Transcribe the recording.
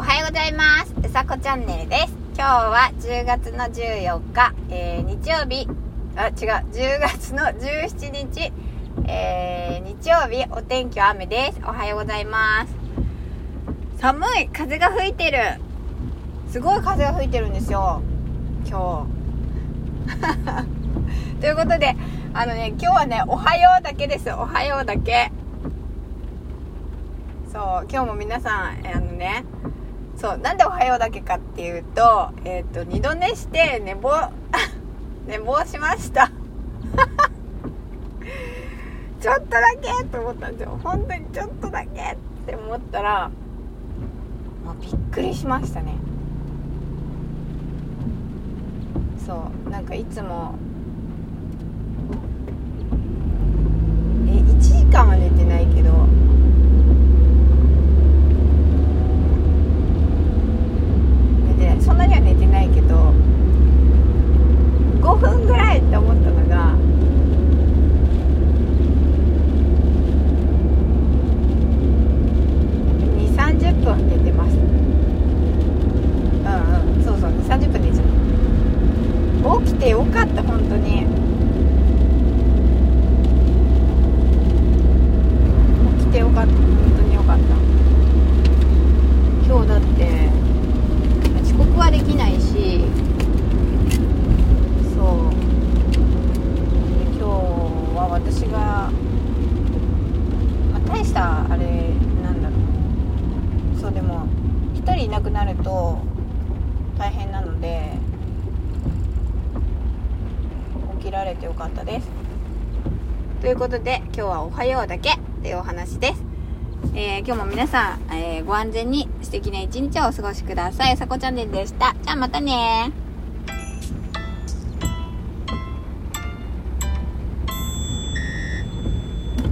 おはようございます。うさこチャンネルです。今日は10月の14日、えー、日曜日、あ、違う、10月の17日、えー、日曜日、お天気は雨です。おはようございます。寒い風が吹いてるすごい風が吹いてるんですよ。今日。ということで、あのね、今日はね、おはようだけです。おはようだけ。そう、今日も皆さん、あのね、そう、なんでおはようだけかっていうと、えっ、と、二度寝して寝坊、寝坊しました。ちょっとだけと思ったんですよ。本当にちょっとだけって思ったら、もうびっくりしましたね。そう、なんかいつも、え、1時間は寝てないけど、寝てないそんなには寝てないけど5分ぐらいって思ったのが2 3 0分寝てますうんうんそうそう2 3 0分寝ちゃった起きてよかった本当に。起きてよかった本当によかった。今日だって遅刻はできないしそう。今日は私が、まあ、大したあれなんだろう。そうでも1人いなくなると大変なので起きられてよかったですということで今日は「おはよう」だけっていうお話ですえー、今日も皆さん、えー、ご安全に素敵な一日をお過ごしください。さこチャンネルでした。じゃあまたね